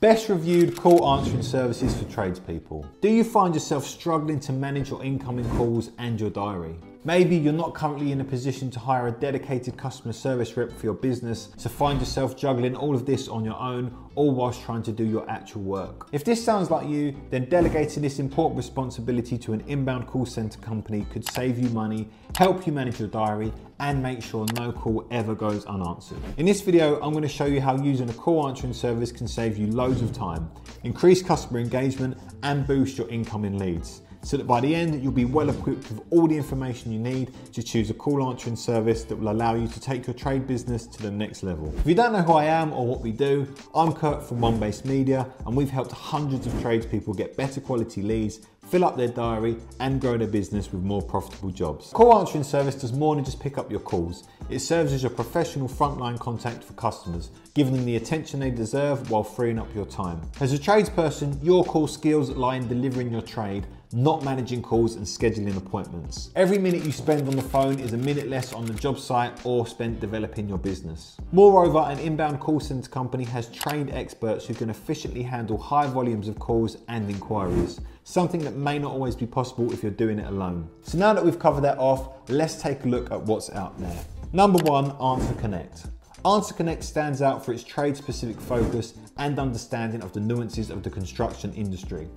Best reviewed call answering services for tradespeople. Do you find yourself struggling to manage your incoming calls and your diary? Maybe you're not currently in a position to hire a dedicated customer service rep for your business, so find yourself juggling all of this on your own, all whilst trying to do your actual work. If this sounds like you, then delegating this important responsibility to an inbound call center company could save you money, help you manage your diary, and make sure no call ever goes unanswered. In this video, I'm going to show you how using a call answering service can save you loads of time, increase customer engagement, and boost your incoming leads so that by the end you'll be well equipped with all the information you need to choose a call answering service that will allow you to take your trade business to the next level. If you don't know who I am or what we do, I'm Kurt from One Base Media and we've helped hundreds of tradespeople get better quality leads fill up their diary, and grow their business with more profitable jobs. Call answering service does more than just pick up your calls. It serves as your professional frontline contact for customers, giving them the attention they deserve while freeing up your time. As a tradesperson, your call skills lie in delivering your trade not managing calls and scheduling appointments. Every minute you spend on the phone is a minute less on the job site or spent developing your business. Moreover, an inbound call center company has trained experts who can efficiently handle high volumes of calls and inquiries something that may not always be possible if you're doing it alone. So now that we've covered that off, let's take a look at what's out there. Number one, Answer Connect. Answer Connect stands out for its trade specific focus and understanding of the nuances of the construction industry.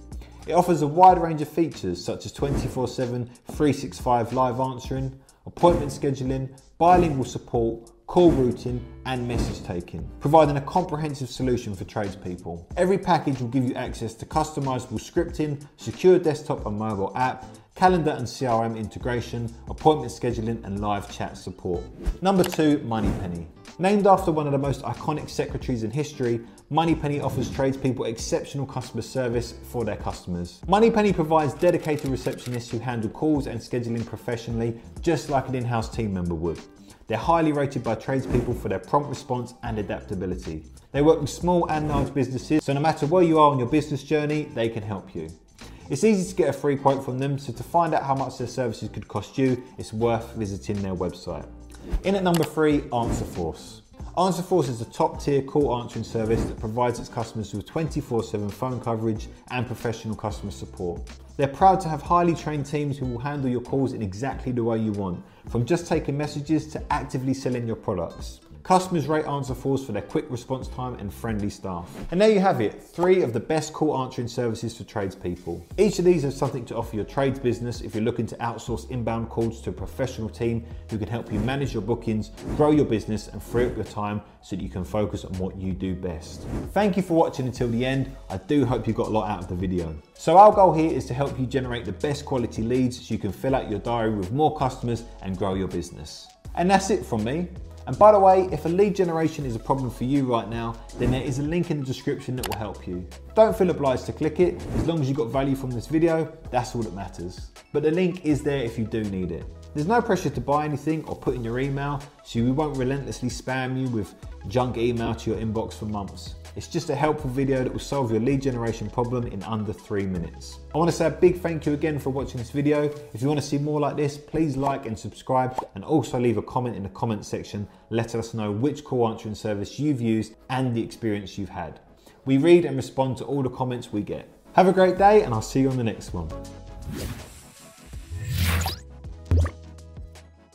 It offers a wide range of features such as 24 7, 365 live answering, appointment scheduling, bilingual support, call routing, and message taking, providing a comprehensive solution for tradespeople. Every package will give you access to customizable scripting, secure desktop and mobile app, calendar and CRM integration, appointment scheduling, and live chat support. Number two, Moneypenny. Named after one of the most iconic secretaries in history, Moneypenny offers tradespeople exceptional customer service for their customers. Moneypenny provides dedicated receptionists who handle calls and scheduling professionally, just like an in-house team member would. They're highly rated by tradespeople for their prompt response and adaptability. They work with small and large businesses, so no matter where you are on your business journey, they can help you. It's easy to get a free quote from them, so to find out how much their services could cost you, it's worth visiting their website. In at number three, AnswerForce. AnswerForce is a top tier call answering service that provides its customers with 24 7 phone coverage and professional customer support. They're proud to have highly trained teams who will handle your calls in exactly the way you want, from just taking messages to actively selling your products. Customers rate Answer AnswerForce for their quick response time and friendly staff. And there you have it, three of the best call answering services for tradespeople. Each of these has something to offer your trades business if you're looking to outsource inbound calls to a professional team who can help you manage your bookings, grow your business, and free up your time so that you can focus on what you do best. Thank you for watching until the end. I do hope you got a lot out of the video. So our goal here is to help you generate the best quality leads so you can fill out your diary with more customers and grow your business. And that's it from me. And by the way, if a lead generation is a problem for you right now, then there is a link in the description that will help you. Don't feel obliged to click it, as long as you got value from this video, that's all that matters. But the link is there if you do need it. There's no pressure to buy anything or put in your email, so we won't relentlessly spam you with junk email to your inbox for months. It's just a helpful video that will solve your lead generation problem in under three minutes. I want to say a big thank you again for watching this video. If you want to see more like this, please like and subscribe and also leave a comment in the comment section letting us know which call answering service you've used and the experience you've had. We read and respond to all the comments we get. Have a great day and I'll see you on the next one.